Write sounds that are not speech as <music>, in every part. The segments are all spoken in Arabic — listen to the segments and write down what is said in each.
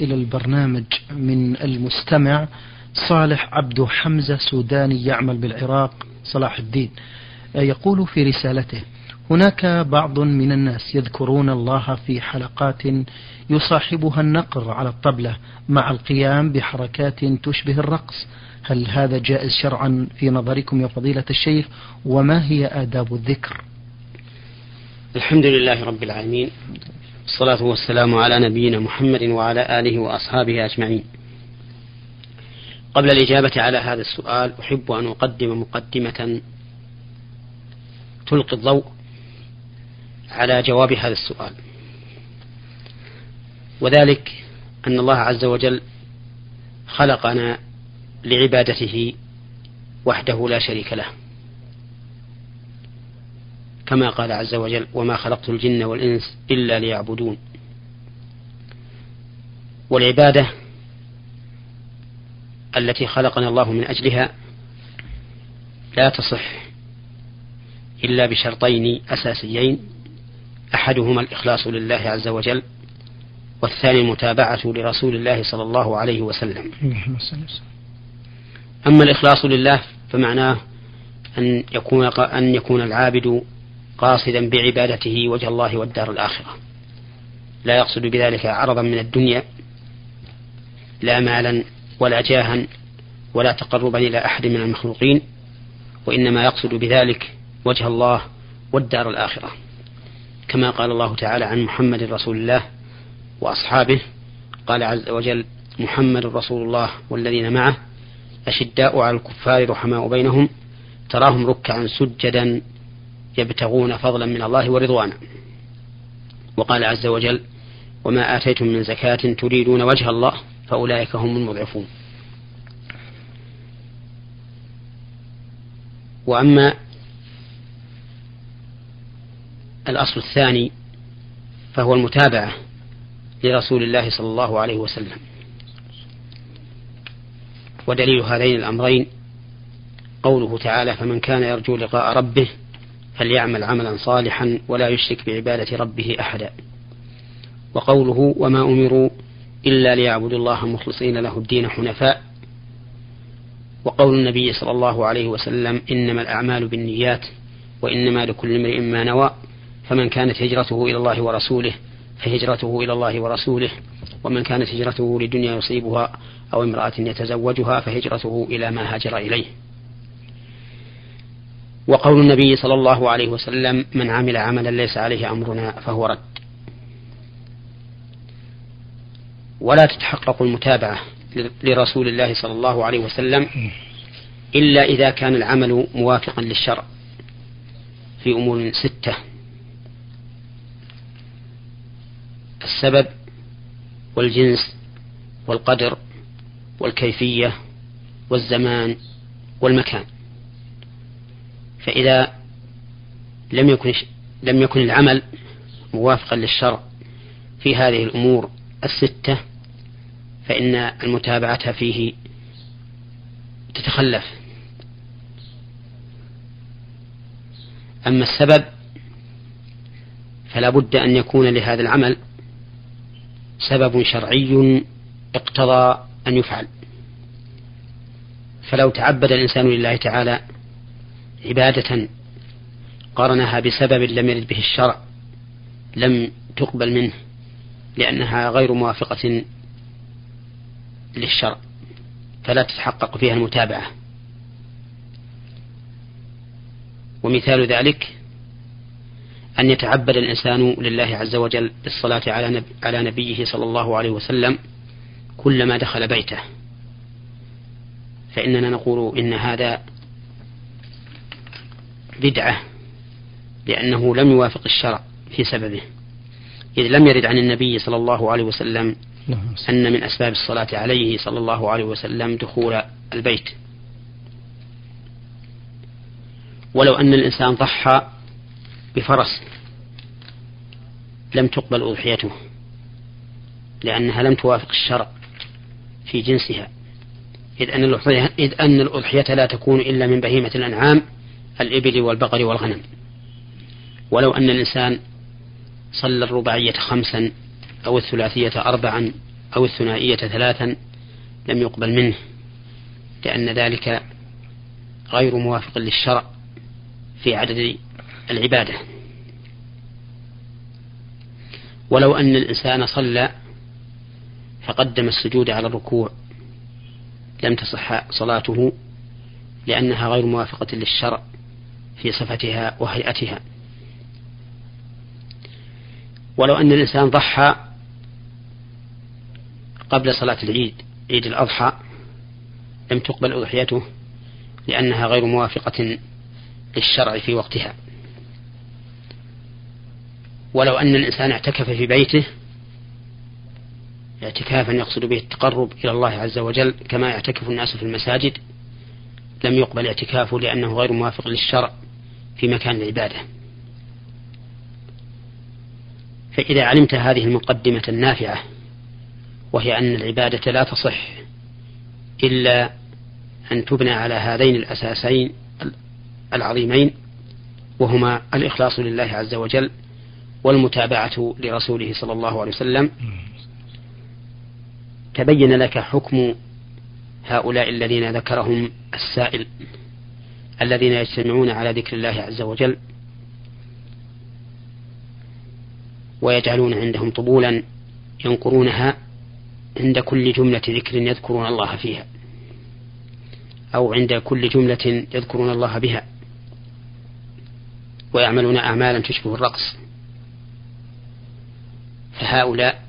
إلى البرنامج من المستمع صالح عبد حمزة سوداني يعمل بالعراق صلاح الدين. يقول في رسالته هناك بعض من الناس يذكرون الله في حلقات يصاحبها النقر على الطبلة مع القيام بحركات تشبه الرقص. هل هذا جائز شرعا في نظركم يا فضيلة الشيخ؟ وما هي آداب الذكر؟ الحمد لله رب العالمين. الصلاة والسلام على نبينا محمد وعلى آله وأصحابه أجمعين. قبل الإجابة على هذا السؤال أحب أن أقدم مقدمة تلقي الضوء على جواب هذا السؤال. وذلك أن الله عز وجل خلقنا لعبادته وحده لا شريك له. كما قال عز وجل وما خلقت الجن والإنس إلا ليعبدون. والعبادة التي خلقنا الله من أجلها لا تصح إلا بشرطين أساسيين أحدهما الإخلاص لله عز وجل والثاني المتابعة لرسول الله صلى الله عليه وسلم. أما الإخلاص لله فمعناه أن يكون أن يكون العابد قاصدا بعبادته وجه الله والدار الآخرة. لا يقصد بذلك عرضا من الدنيا لا مالا ولا جاها ولا تقربا إلى أحد من المخلوقين وإنما يقصد بذلك وجه الله والدار الآخرة. كما قال الله تعالى عن محمد رسول الله وأصحابه قال عز وجل محمد رسول الله والذين معه أشداء على الكفار رحماء بينهم تراهم ركعا سجدا يبتغون فضلا من الله ورضوانا. وقال عز وجل وما آتيتم من زكاة تريدون وجه الله فأولئك هم المضعفون. وأما الأصل الثاني فهو المتابعة لرسول الله صلى الله عليه وسلم. ودليل هذين الأمرين قوله تعالى فمن كان يرجو لقاء ربه فليعمل عملا صالحا ولا يشرك بعبادة ربه أحدا. وقوله وما أمروا إلا ليعبدوا الله مخلصين له الدين حنفاء. وقول النبي صلى الله عليه وسلم إنما الأعمال بالنيات وإنما لكل امرئ ما نوى. فمن كانت هجرته إلى الله ورسوله فهجرته إلى الله ورسوله. ومن كانت هجرته لدنيا يصيبها أو امرأة يتزوجها فهجرته إلى ما هاجر إليه. وقول النبي صلى الله عليه وسلم من عمل عملا ليس عليه أمرنا فهو رد. ولا تتحقق المتابعة لرسول الله صلى الله عليه وسلم إلا إذا كان العمل موافقا للشرع في أمور ستة. السبب والجنس والقدر والكيفية والزمان والمكان. فإذا لم يكن لم يكن العمل موافقا للشرع في هذه الأمور الستة فإن المتابعة فيه تتخلف. أما السبب فلا بد أن يكون لهذا العمل سبب شرعي اقتضى أن يفعل. فلو تعبد الإنسان لله تعالى عبادة قارنها بسبب لم يرد به الشرع لم تقبل منه لأنها غير موافقة للشرع فلا تتحقق فيها المتابعة. ومثال ذلك أن يتعبد الإنسان لله عز وجل بالصلاة على على نبيه صلى الله عليه وسلم كلما دخل بيته. فإننا نقول إن هذا بدعة لأنه لم يوافق الشرع في سببه. إذ لم يرد عن النبي صلى الله عليه وسلم نعم. أن من أسباب الصلاة عليه صلى الله عليه وسلم دخول البيت. ولو أن الإنسان ضحى بفرس لم تقبل أضحيته لأنها لم توافق الشرع في جنسها. إذ أن الأضحية, إذ أن الأضحية لا تكون إلا من بهيمة الأنعام الإبل والبقر والغنم. ولو أن الإنسان صلى الرباعية خمسا أو الثلاثية أربعا أو الثنائية ثلاثا لم يقبل منه لأن ذلك غير موافق للشرع في عدد العبادة. ولو أن الإنسان صلى فقدم السجود على الركوع لم تصح صلاته لأنها غير موافقة للشرع. في صفتها وهيئتها. ولو أن الإنسان ضحى قبل صلاة العيد عيد الأضحى لم تقبل أضحيته لأنها غير موافقة للشرع في وقتها. ولو أن الإنسان اعتكف في بيته اعتكافا يقصد به التقرب إلى الله عز وجل كما يعتكف الناس في المساجد لم يقبل اعتكافه لأنه غير موافق للشرع. في مكان العبادة. فإذا علمت هذه المقدمة النافعة وهي أن العبادة لا تصح إلا أن تبنى على هذين الأساسين العظيمين وهما الإخلاص لله عز وجل والمتابعة لرسوله صلى الله عليه وسلم. تبين لك حكم هؤلاء الذين ذكرهم السائل. الذين يجتمعون على ذكر الله عز وجل ويجعلون عندهم طبولا ينقرونها عند كل جملة ذكر يذكرون الله فيها أو عند كل جملة يذكرون الله بها ويعملون أعمالا تشبه الرقص. فهؤلاء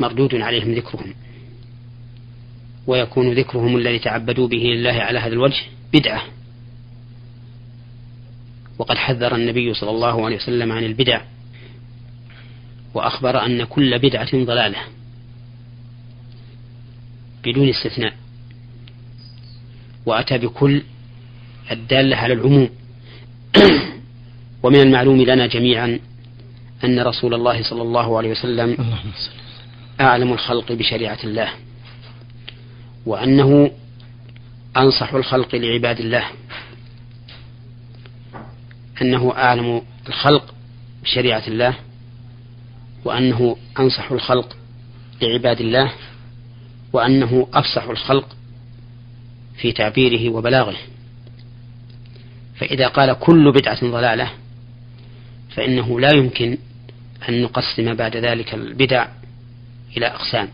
مردود عليهم ذكرهم ويكون ذكرهم الذي تعبدوا به لله على هذا الوجه بدعة. وقد حذر النبي صلى الله عليه وسلم عن البدع وأخبر أن كل بدعة ضلالة بدون استثناء وأتى بكل الدالة على العموم. <clears throat> ومن المعلوم لنا جميعا أن رسول الله صلى الله عليه وسلم أعلم الخلق بشريعة الله وأنه أنصح الخلق لعباد الله. أنه أعلم الخلق بشريعة الله وأنه أنصح الخلق لعباد الله وأنه أفصح الخلق في تعبيره وبلاغه. فإذا قال كل بدعة ضلالة فإنه لا يمكن أن نقسم بعد ذلك البدع إلى أقسام.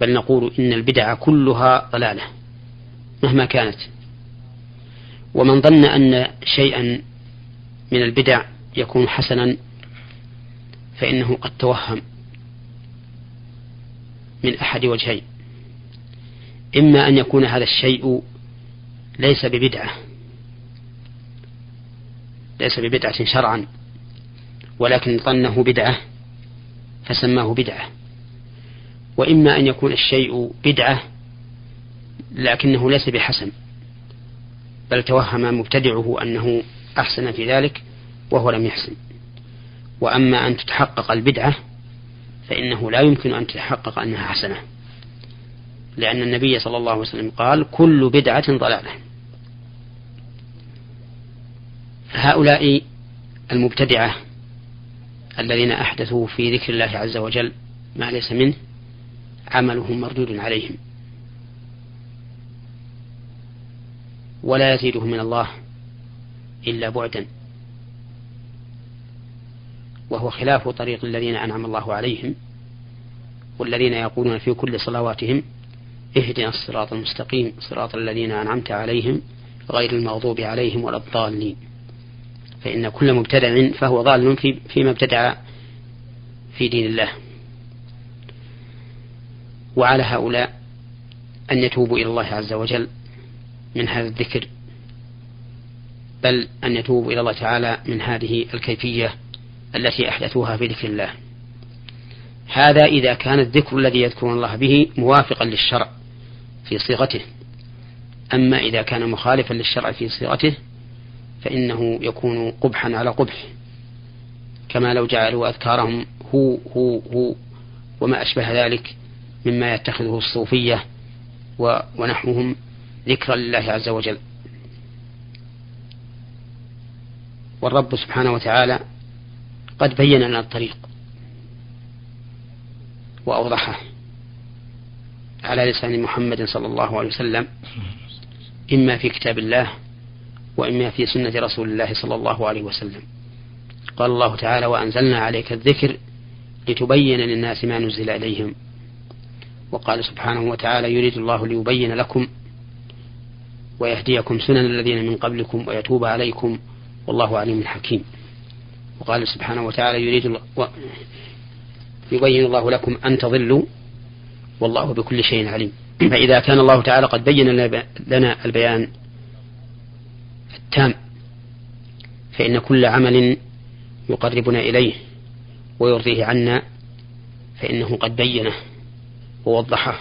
بل نقول إن البدع كلها ضلالة مهما كانت. ومن ظن أن شيئا من البدع يكون حسنا فإنه قد توهم من أحد وجهين. إما أن يكون هذا الشيء ليس ببدعة ليس ببدعة شرعا ولكن ظنه بدعة فسماه بدعة. وإما أن يكون الشيء بدعة لكنه ليس بحسن. بل توهم مبتدعه أنه أحسن في ذلك وهو لم يحسن. وأما أن تتحقق البدعة فإنه لا يمكن أن تتحقق أنها حسنة. لأن النبي صلى الله عليه وسلم قال كل بدعة ضلالة. فهؤلاء المبتدعة الذين أحدثوا في ذكر الله عز وجل ما ليس منه عملهم مردود عليهم. ولا يزيدهم من الله إلا بعدا. وهو خلاف طريق الذين أنعم الله عليهم والذين يقولون في كل صلواتهم اهدنا الصراط المستقيم صراط الذين أنعمت عليهم غير المغضوب عليهم ولا الضالين. فإن كل مبتدع فهو ضال في فيما ابتدع في دين الله. وعلى هؤلاء أن يتوبوا إلى الله عز وجل من هذا الذكر بل أن يتوبوا إلى الله تعالى من هذه الكيفية التي أحدثوها في ذكر الله. هذا إذا كان الذكر الذي يذكرون الله به موافقا للشرع في صيغته. أما إذا كان مخالفا للشرع في صيغته فإنه يكون قبحا على قبح. كما لو جعلوا أذكارهم هو هو هو وما أشبه ذلك مما يتخذه الصوفية ونحوهم ذكرا لله عز وجل. والرب سبحانه وتعالى قد بين لنا الطريق وأوضحه على لسان محمد صلى الله عليه وسلم إما في كتاب الله وإما في سنة رسول الله صلى الله عليه وسلم. قال الله تعالى وأنزلنا عليك الذكر لتبين للناس ما نزل إليهم. وقال سبحانه وتعالى يريد الله ليبين لكم ويهديكم سنن الذين من قبلكم ويتوب عليكم والله عليم حكيم. وقال سبحانه وتعالى يريد و... يبين الله لكم أن تضلوا والله بكل شيء عليم. فإذا كان الله تعالى قد بين لنا البيان التام فإن كل عمل يقربنا إليه ويرضيه عنا فإنه قد بينه ووضحه.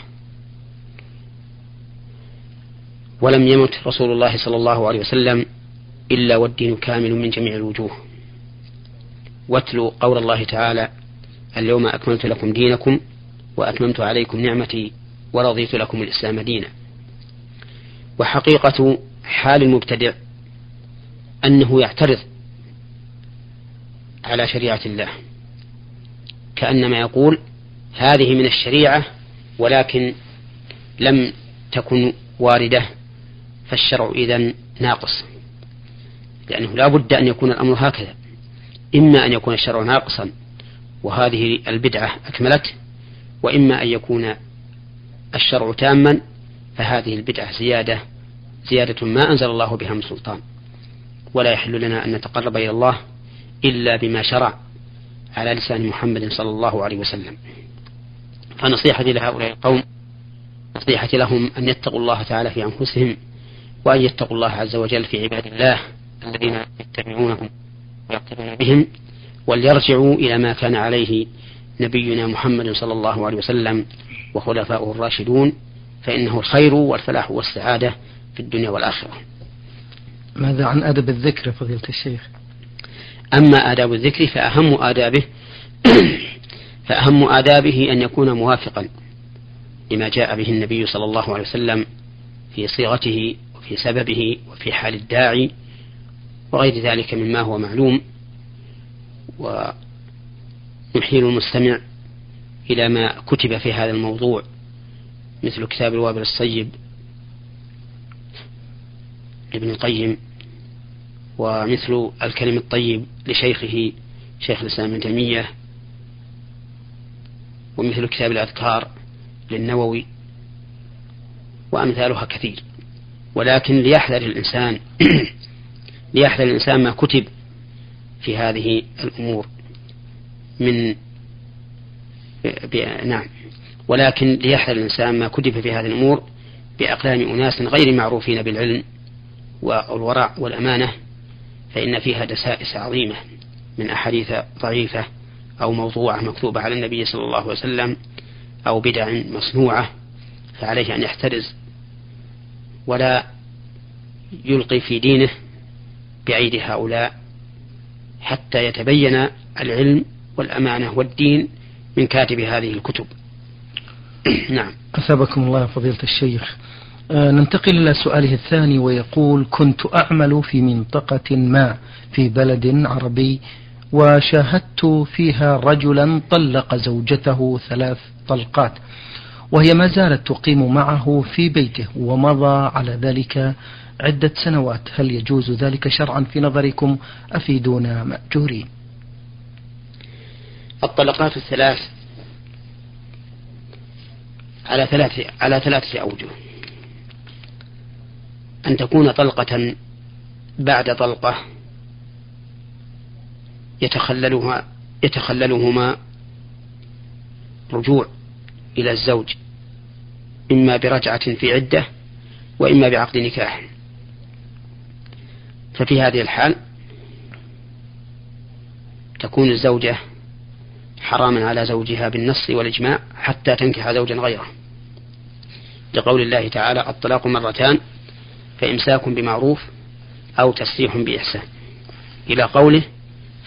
ولم يمت رسول الله صلى الله عليه وسلم إلا والدين كامل من جميع الوجوه. واتلوا قول الله تعالى اليوم أكملت لكم دينكم وأتممت عليكم نعمتي ورضيت لكم الإسلام دينا. وحقيقة حال المبتدع أنه يعترض على شريعة الله. كأنما يقول هذه من الشريعة ولكن لم تكن واردة فالشرع إذا ناقص. لأنه لا بد أن يكون الأمر هكذا. إما أن يكون الشرع ناقصا وهذه البدعة أكملت وإما أن يكون الشرع تاما فهذه البدعة زيادة زيادة ما أنزل الله بها من سلطان. ولا يحل لنا أن نتقرب إلى الله إلا بما شرع على لسان محمد صلى الله عليه وسلم. فنصيحتي لهؤلاء القوم نصيحتي لهم أن يتقوا الله تعالى في أنفسهم وأن يتقوا الله عز وجل في عباد الله الذين يتبعونهم ويقتدون بهم وليرجعوا إلى ما كان عليه نبينا محمد صلى الله عليه وسلم وخلفاؤه الراشدون فإنه الخير والفلاح والسعادة في الدنيا والآخرة. ماذا عن أدب الذكر فضيلة الشيخ؟ أما آداب الذكر فأهم آدابه <coughs> فأهم آدابه أن يكون موافقا لما جاء به النبي صلى الله عليه وسلم في صيغته وفي سببه وفي حال الداعي وغير ذلك مما هو معلوم. ونحيل المستمع إلى ما كتب في هذا الموضوع مثل كتاب الوابل الصيب لابن القيم ومثل الكلم الطيب لشيخه شيخ الإسلام ابن تيمية ومثل كتاب الأذكار للنووي وأمثالها كثير. ولكن ليحذر الإنسان <clears throat> ليحذر الإنسان ما كتب في هذه الأمور من نعم. ولكن ليحذر الإنسان ما كتب في هذه الأمور بأقلام أناس غير معروفين بالعلم والورع والأمانة فإن فيها دسائس عظيمة من أحاديث ضعيفة أو موضوعة مكتوبة على النبي صلى الله عليه وسلم أو بدع مصنوعة فعليه أن يحترز ولا يلقي في دينه بأيدي هؤلاء حتى يتبين العلم والأمانة والدين من كاتب هذه الكتب. <clears throat> نعم. أثابكم الله فضيلة الشيخ. آه، ننتقل إلى سؤاله الثاني ويقول كنت أعمل في منطقة ما في بلد عربي وشاهدت فيها رجلا طلق زوجته ثلاث طلقات. وهي ما زالت تقيم معه في بيته ومضى على ذلك عدة سنوات. هل يجوز ذلك شرعا في نظركم؟ أفيدونا مأجورين الطلقات الثلاث على ثلاث على ثلاثة أوجه. أن تكون طلقة بعد طلقة يتخللها يتخللهما رجوع إلى الزوج. إما برجعة في عدة وإما بعقد نكاح. ففي هذه الحال تكون الزوجة حراما على زوجها بالنص والإجماع حتى تنكح زوجا غيره. لقول الله تعالى الطلاق مرتان فإمساك بمعروف أو تسريح بإحسان. إلى قوله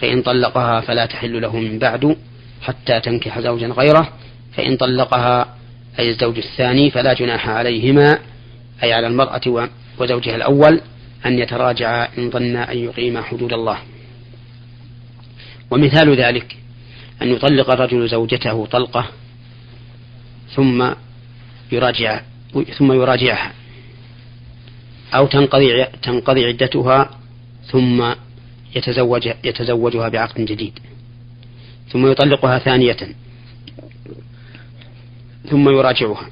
فإن طلقها فلا تحل له من بعد حتى تنكح زوجا غيره فإن طلقها أي الزوج الثاني فلا جناح عليهما أي على المرأة وزوجها الأول أن يتراجعا إن ظنا أن يقيما حدود الله. ومثال ذلك أن يطلق الرجل زوجته طلقة ثم يراجع ثم يراجعها أو تنقضي تنقضي عدتها ثم يتزوج يتزوجها بعقد جديد ثم يطلقها ثانية ثم يراجعها.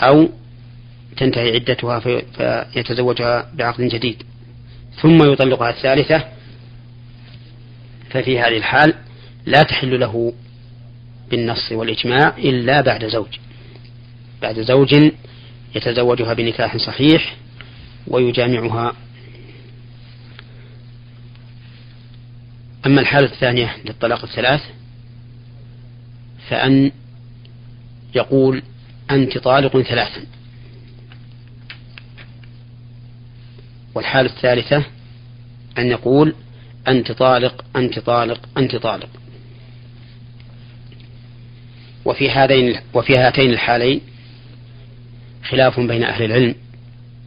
أو تنتهي عدتها فيتزوجها بعقد جديد. ثم يطلقها الثالثة. ففي هذه الحال لا تحل له بالنص والإجماع إلا بعد زوج. بعد زوج يتزوجها بنكاح صحيح ويجامعها. أما الحالة الثانية للطلاق الثلاث فأن يقول أنت طالق ثلاثا. والحالة الثالثة أن يقول أنت طالق أنت طالق أنت طالق. وفي هذين وفي هاتين الحالين خلاف بين أهل العلم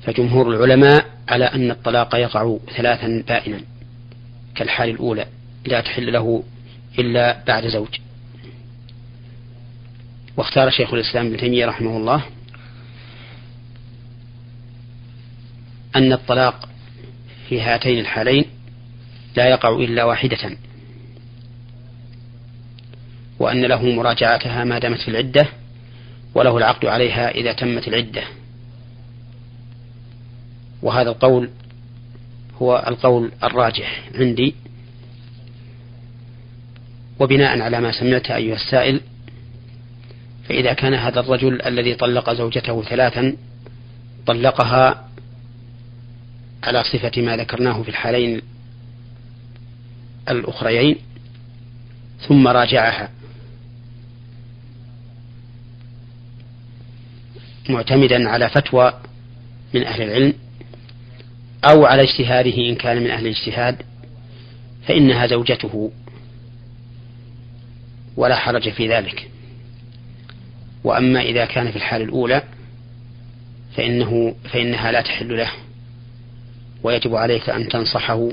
فجمهور العلماء على أن الطلاق يقع ثلاثا بائنا كالحال الأولى لا تحل له إلا بعد زوج. واختار شيخ الإسلام ابن تيمية رحمه الله أن الطلاق في هاتين الحالين لا يقع إلا واحدة وأن له مراجعتها ما دامت في العدة وله العقد عليها إذا تمت العدة. وهذا القول هو القول الراجح عندي. وبناء على ما سمعت أيها السائل فإذا كان هذا الرجل الذي طلق زوجته ثلاثا طلقها على صفة ما ذكرناه في الحالين الأخريين ثم راجعها. معتمدا على فتوى من أهل العلم أو على اجتهاده إن كان من أهل الاجتهاد فإنها زوجته ولا حرج في ذلك. وأما إذا كان في الحال الأولى فإنه فإنها لا تحل له ويجب عليك أن تنصحه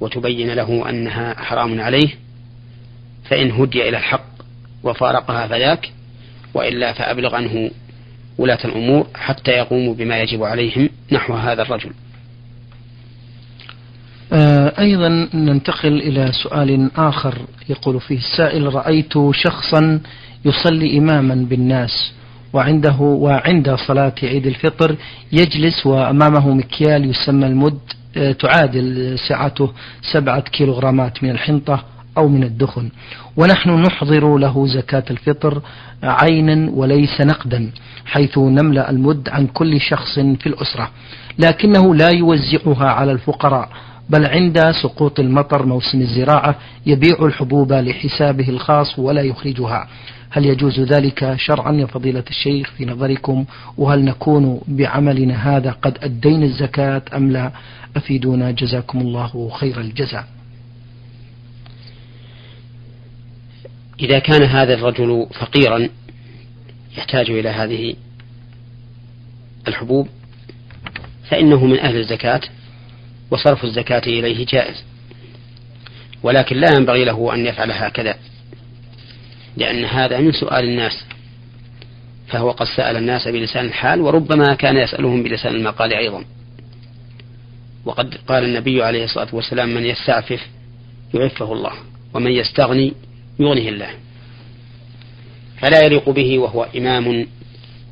وتبين له أنها حرام عليه فإن هدي إلى الحق وفارقها فذاك وإلا فأبلغ عنه ولاة الأمور حتى يقوموا بما يجب عليهم نحو هذا الرجل. آه، أيضا ننتقل إلى سؤال آخر يقول فيه السائل رأيت شخصا يصلي إماما بالناس وعنده وعند صلاة عيد الفطر يجلس وأمامه مكيال يسمى المد آه، تعادل سعته سبعة كيلوغرامات من الحنطة أو من الدخن. ونحن نحضر له زكاة الفطر عينا وليس نقدا حيث نملأ المد عن كل شخص في الأسرة. لكنه لا يوزعها على الفقراء بل عند سقوط المطر موسم الزراعة يبيع الحبوب لحسابه الخاص ولا يخرجها. هل يجوز ذلك شرعا يا فضيلة الشيخ في نظركم؟ وهل نكون بعملنا هذا قد أدينا الزكاة أم لا؟ أفيدونا جزاكم الله خير الجزاء. إذا كان هذا الرجل فقيرا يحتاج إلى هذه الحبوب فإنه من أهل الزكاة وصرف الزكاة إليه جائز. ولكن لا ينبغي له أن يفعل هكذا. لأن هذا من سؤال الناس. فهو قد سأل الناس بلسان الحال وربما كان يسألهم بلسان المقال أيضا. وقد قال النبي عليه الصلاة والسلام من يستعفف يعفه الله ومن يستغني يغنيه الله. فلا يليق به وهو إمام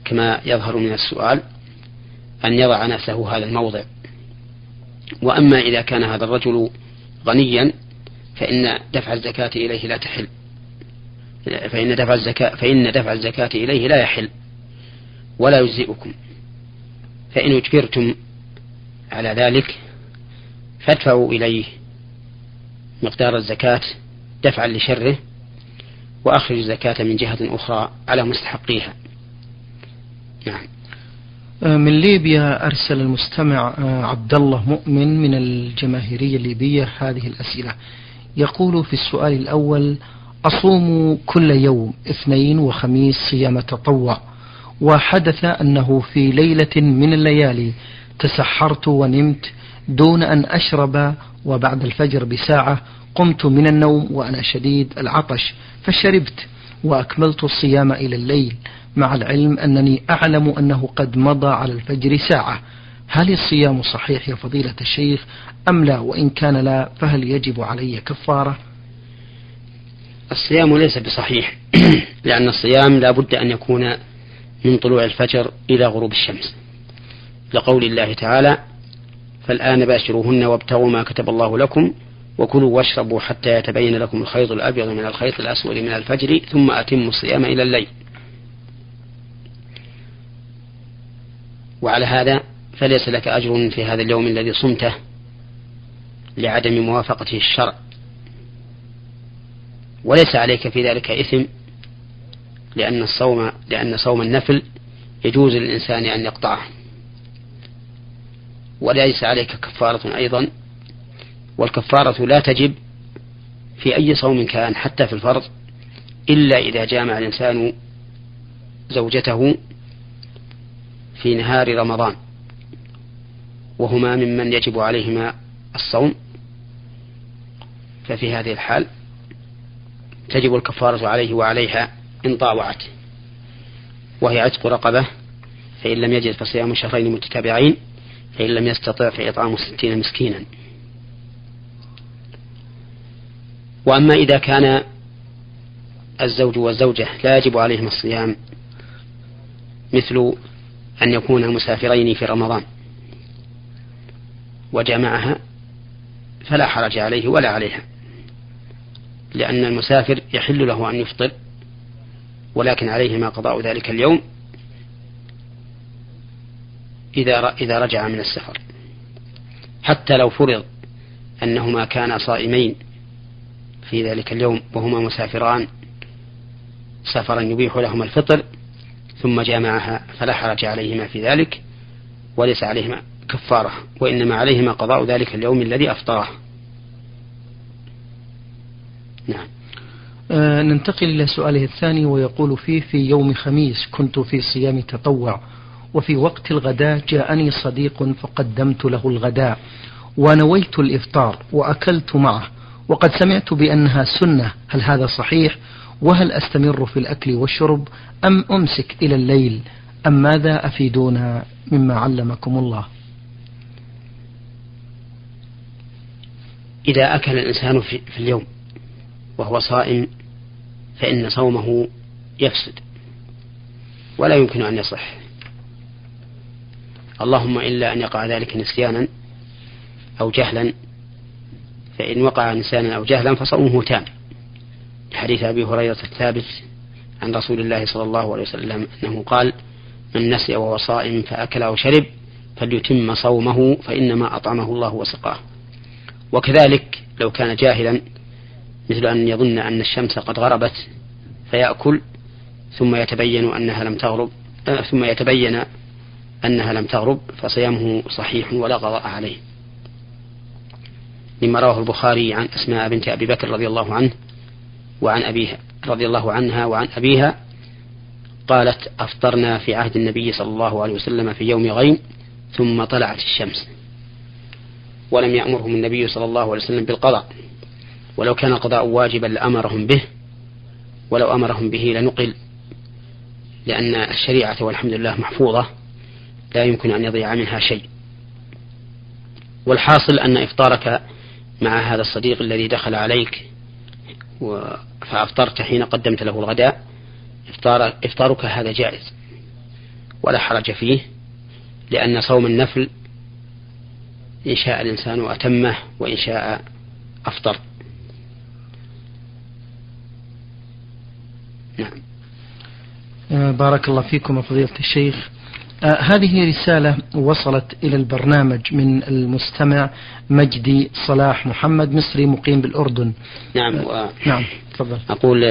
كما يظهر من السؤال أن يضع نفسه هذا الموضع. وأما إذا كان هذا الرجل غنيا فإن دفع الزكاة إليه لا تحل. فإن دفع الزكاة فإن دفع الزكاة إليه لا يحل ولا يجزئكم. فإن أجبرتم على ذلك فادفعوا إليه مقدار الزكاة دفعا لشره وأخرج الزكاة من جهة أخرى على مستحقيها. نعم. آه، من ليبيا أرسل المستمع آه، عبد الله مؤمن من الجماهيرية الليبية هذه الأسئلة. يقول في السؤال الأول أصوم كل يوم اثنين وخميس صيام تطوع. وحدث أنه في ليلة من الليالي تسحرت ونمت دون أن أشرب وبعد الفجر بساعة قمت من النوم وأنا شديد العطش فشربت وأكملت الصيام إلى الليل مع العلم أنني أعلم أنه قد مضى على الفجر ساعة. هل الصيام صحيح يا فضيلة الشيخ؟ أم لا؟ وإن كان لا فهل يجب علي كفارة؟ الصيام ليس بصحيح. <clears throat> لأن الصيام لا بد أن يكون من طلوع الفجر إلى غروب الشمس. لقول الله تعالى فالآن باشروهن وابتغوا ما كتب الله لكم وكلوا واشربوا حتى يتبين لكم الخيط الأبيض من الخيط الأسود من الفجر ثم أتموا الصيام إلى الليل. وعلى هذا فليس لك أجر في هذا اليوم الذي صمته لعدم موافقته الشرع. وليس عليك في ذلك إثم لأن الصوم لأن صوم النفل يجوز للإنسان أن يقطعه. وليس عليك كفارة أيضا. والكفارة لا تجب في أي صوم كان حتى في الفرض إلا إذا جامع الإنسان زوجته في نهار رمضان وهما ممن يجب عليهما الصوم. ففي هذه الحال تجب الكفارة عليه وعليها إن طاوعت وهي عتق رقبة فإن لم يجد فصيام شهرين متتابعين فإن لم يستطع فإطعام ستين مسكينا. وأما إذا كان الزوج والزوجة لا يجب عليهما الصيام مثل أن يكونا مسافرين في رمضان وجمعها فلا حرج عليه ولا عليها. لأن المسافر يحل له أن يفطر ولكن عليهما قضاء ذلك اليوم إذا إذا رجع من السفر. حتى لو فرض أنهما كانا صائمين في ذلك اليوم وهما مسافران سفرا يبيح لهما الفطر ثم جامعها فلا حرج عليهما في ذلك وليس عليهما كفارة وإنما عليهما قضاء ذلك اليوم الذي أفطره. نعم. آه ننتقل إلى سؤاله الثاني ويقول فيه في يوم خميس كنت في صيام تطوع وفي وقت الغداء جاءني صديق فقدمت له الغداء ونويت الإفطار وأكلت معه وقد سمعت بأنها سنة هل هذا صحيح وهل أستمر في الأكل والشرب أم أمسك إلى الليل أم ماذا أفيدونا مما علمكم الله؟ إذا أكل الإنسان في اليوم وهو صائم فإن صومه يفسد ولا يمكن أن يصح. اللهم إلا أن يقع ذلك نسيانا أو جهلا فإن وقع نسيانا أو جهلا فصومه تام. حديث أبي هريرة الثابت عن رسول الله صلى الله عليه وسلم أنه قال من نسي وهو صائم فأكل أو شرب فليتم صومه فإنما أطعمه الله وسقاه. وكذلك لو كان جاهلا مثل أن يظن أن الشمس قد غربت فيأكل ثم يتبين أنها لم تغرب آه، ثم يتبين أنها لم تغرب فصيامه صحيح ولا قضاء عليه. مما رواه البخاري عن أسماء بنت أبي بكر رضي الله عنه وعن أبيها رضي الله عنها وعن أبيها قالت أفطرنا في عهد النبي صلى الله عليه وسلم في يوم غيم ثم طلعت الشمس ولم يأمرهم النبي صلى الله عليه وسلم بالقضاء. ولو كان القضاء واجبا لأمرهم به ولو أمرهم به لنقل لأن الشريعة والحمد لله محفوظة لا يمكن أن يضيع منها شيء. والحاصل أن إفطارك مع هذا الصديق الذي دخل عليك فأفطرت حين قدمت له الغداء إفطار إفطارك هذا جائز ولا حرج فيه لأن صوم النفل إن شاء الإنسان أتمه وإن شاء أفطر. آه، بارك الله فيكم فضيلة الشيخ. آه هذه رسالة وصلت إلى البرنامج من المستمع مجدي صلاح محمد مصري مقيم بالأردن. نعم و... آه نعم تفضل. أقول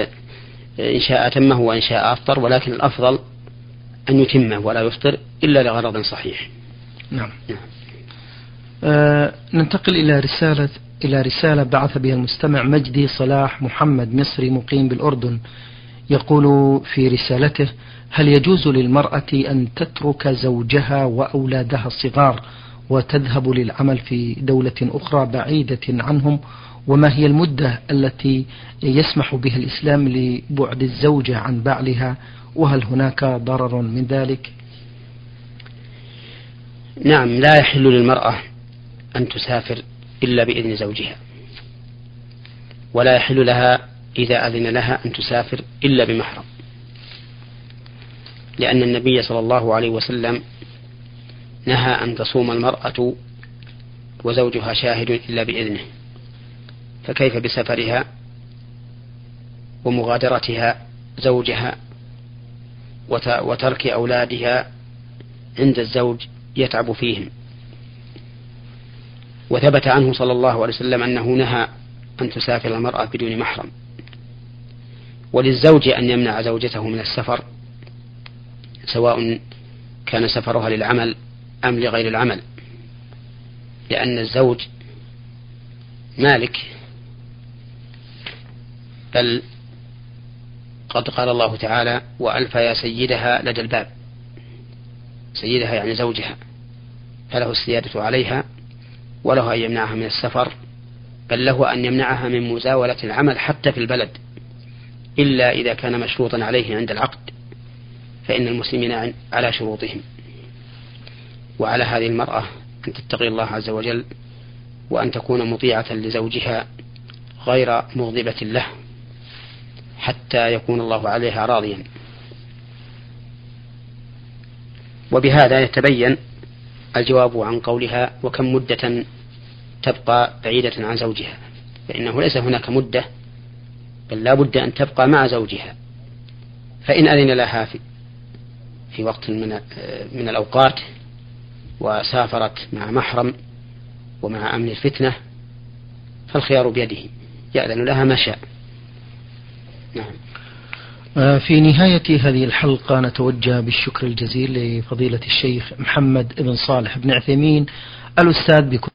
إن شاء أتمه وإن شاء أفطر ولكن الأفضل أن يتمه ولا يفطر إلا لغرض صحيح. نعم, نعم. آه ننتقل إلى رسالة إلى رسالة بعث بها المستمع مجدي صلاح محمد مصري مقيم بالأردن. يقول في رسالته هل يجوز للمرأة أن تترك زوجها وأولادها الصغار وتذهب للعمل في دولة أخرى بعيدة عنهم؟ وما هي المدة التي يسمح بها الإسلام لبعد الزوجة عن بعلها؟ وهل هناك ضرر من ذلك؟ نعم لا يحل للمرأة أن تسافر إلا بإذن زوجها ولا يحل لها إذا أذن لها أن تسافر إلا بمحرم. لأن النبي صلى الله عليه وسلم نهى أن تصوم المرأة وزوجها شاهد إلا بإذنه. فكيف بسفرها ومغادرتها زوجها وترك أولادها عند الزوج يتعب فيهم؟ وثبت عنه صلى الله عليه وسلم أنه نهى أن تسافر المرأة بدون محرم. وللزوج أن يمنع زوجته من السفر سواء كان سفرها للعمل أم لغير العمل لأن الزوج مالك. بل قد قال الله تعالى وألف يا سيدها لدى الباب سيدها يعني زوجها. فله السيادة عليها وله أن يمنعها من السفر بل له أن يمنعها من مزاولة العمل حتى في البلد. إلا إذا كان مشروطا عليه عند العقد فإن المسلمين على شروطهم. وعلى هذه المرأة أن تتقي الله عز وجل وأن تكون مطيعة لزوجها غير مغضبة له حتى يكون الله عليها راضيا. وبهذا يتبين الجواب عن قولها وكم مدة تبقى بعيدة عن زوجها. فإنه ليس هناك مدة بل لا بد أن تبقى مع زوجها فإن أذن لها في, في وقت من, من الأوقات وسافرت مع محرم ومع أمن الفتنة فالخيار بيده يأذن لها ما شاء. نعم. آه، في نهاية هذه الحلقة نتوجه بالشكر الجزيل لفضيلة الشيخ محمد بن صالح بن عثيمين الأستاذ بكل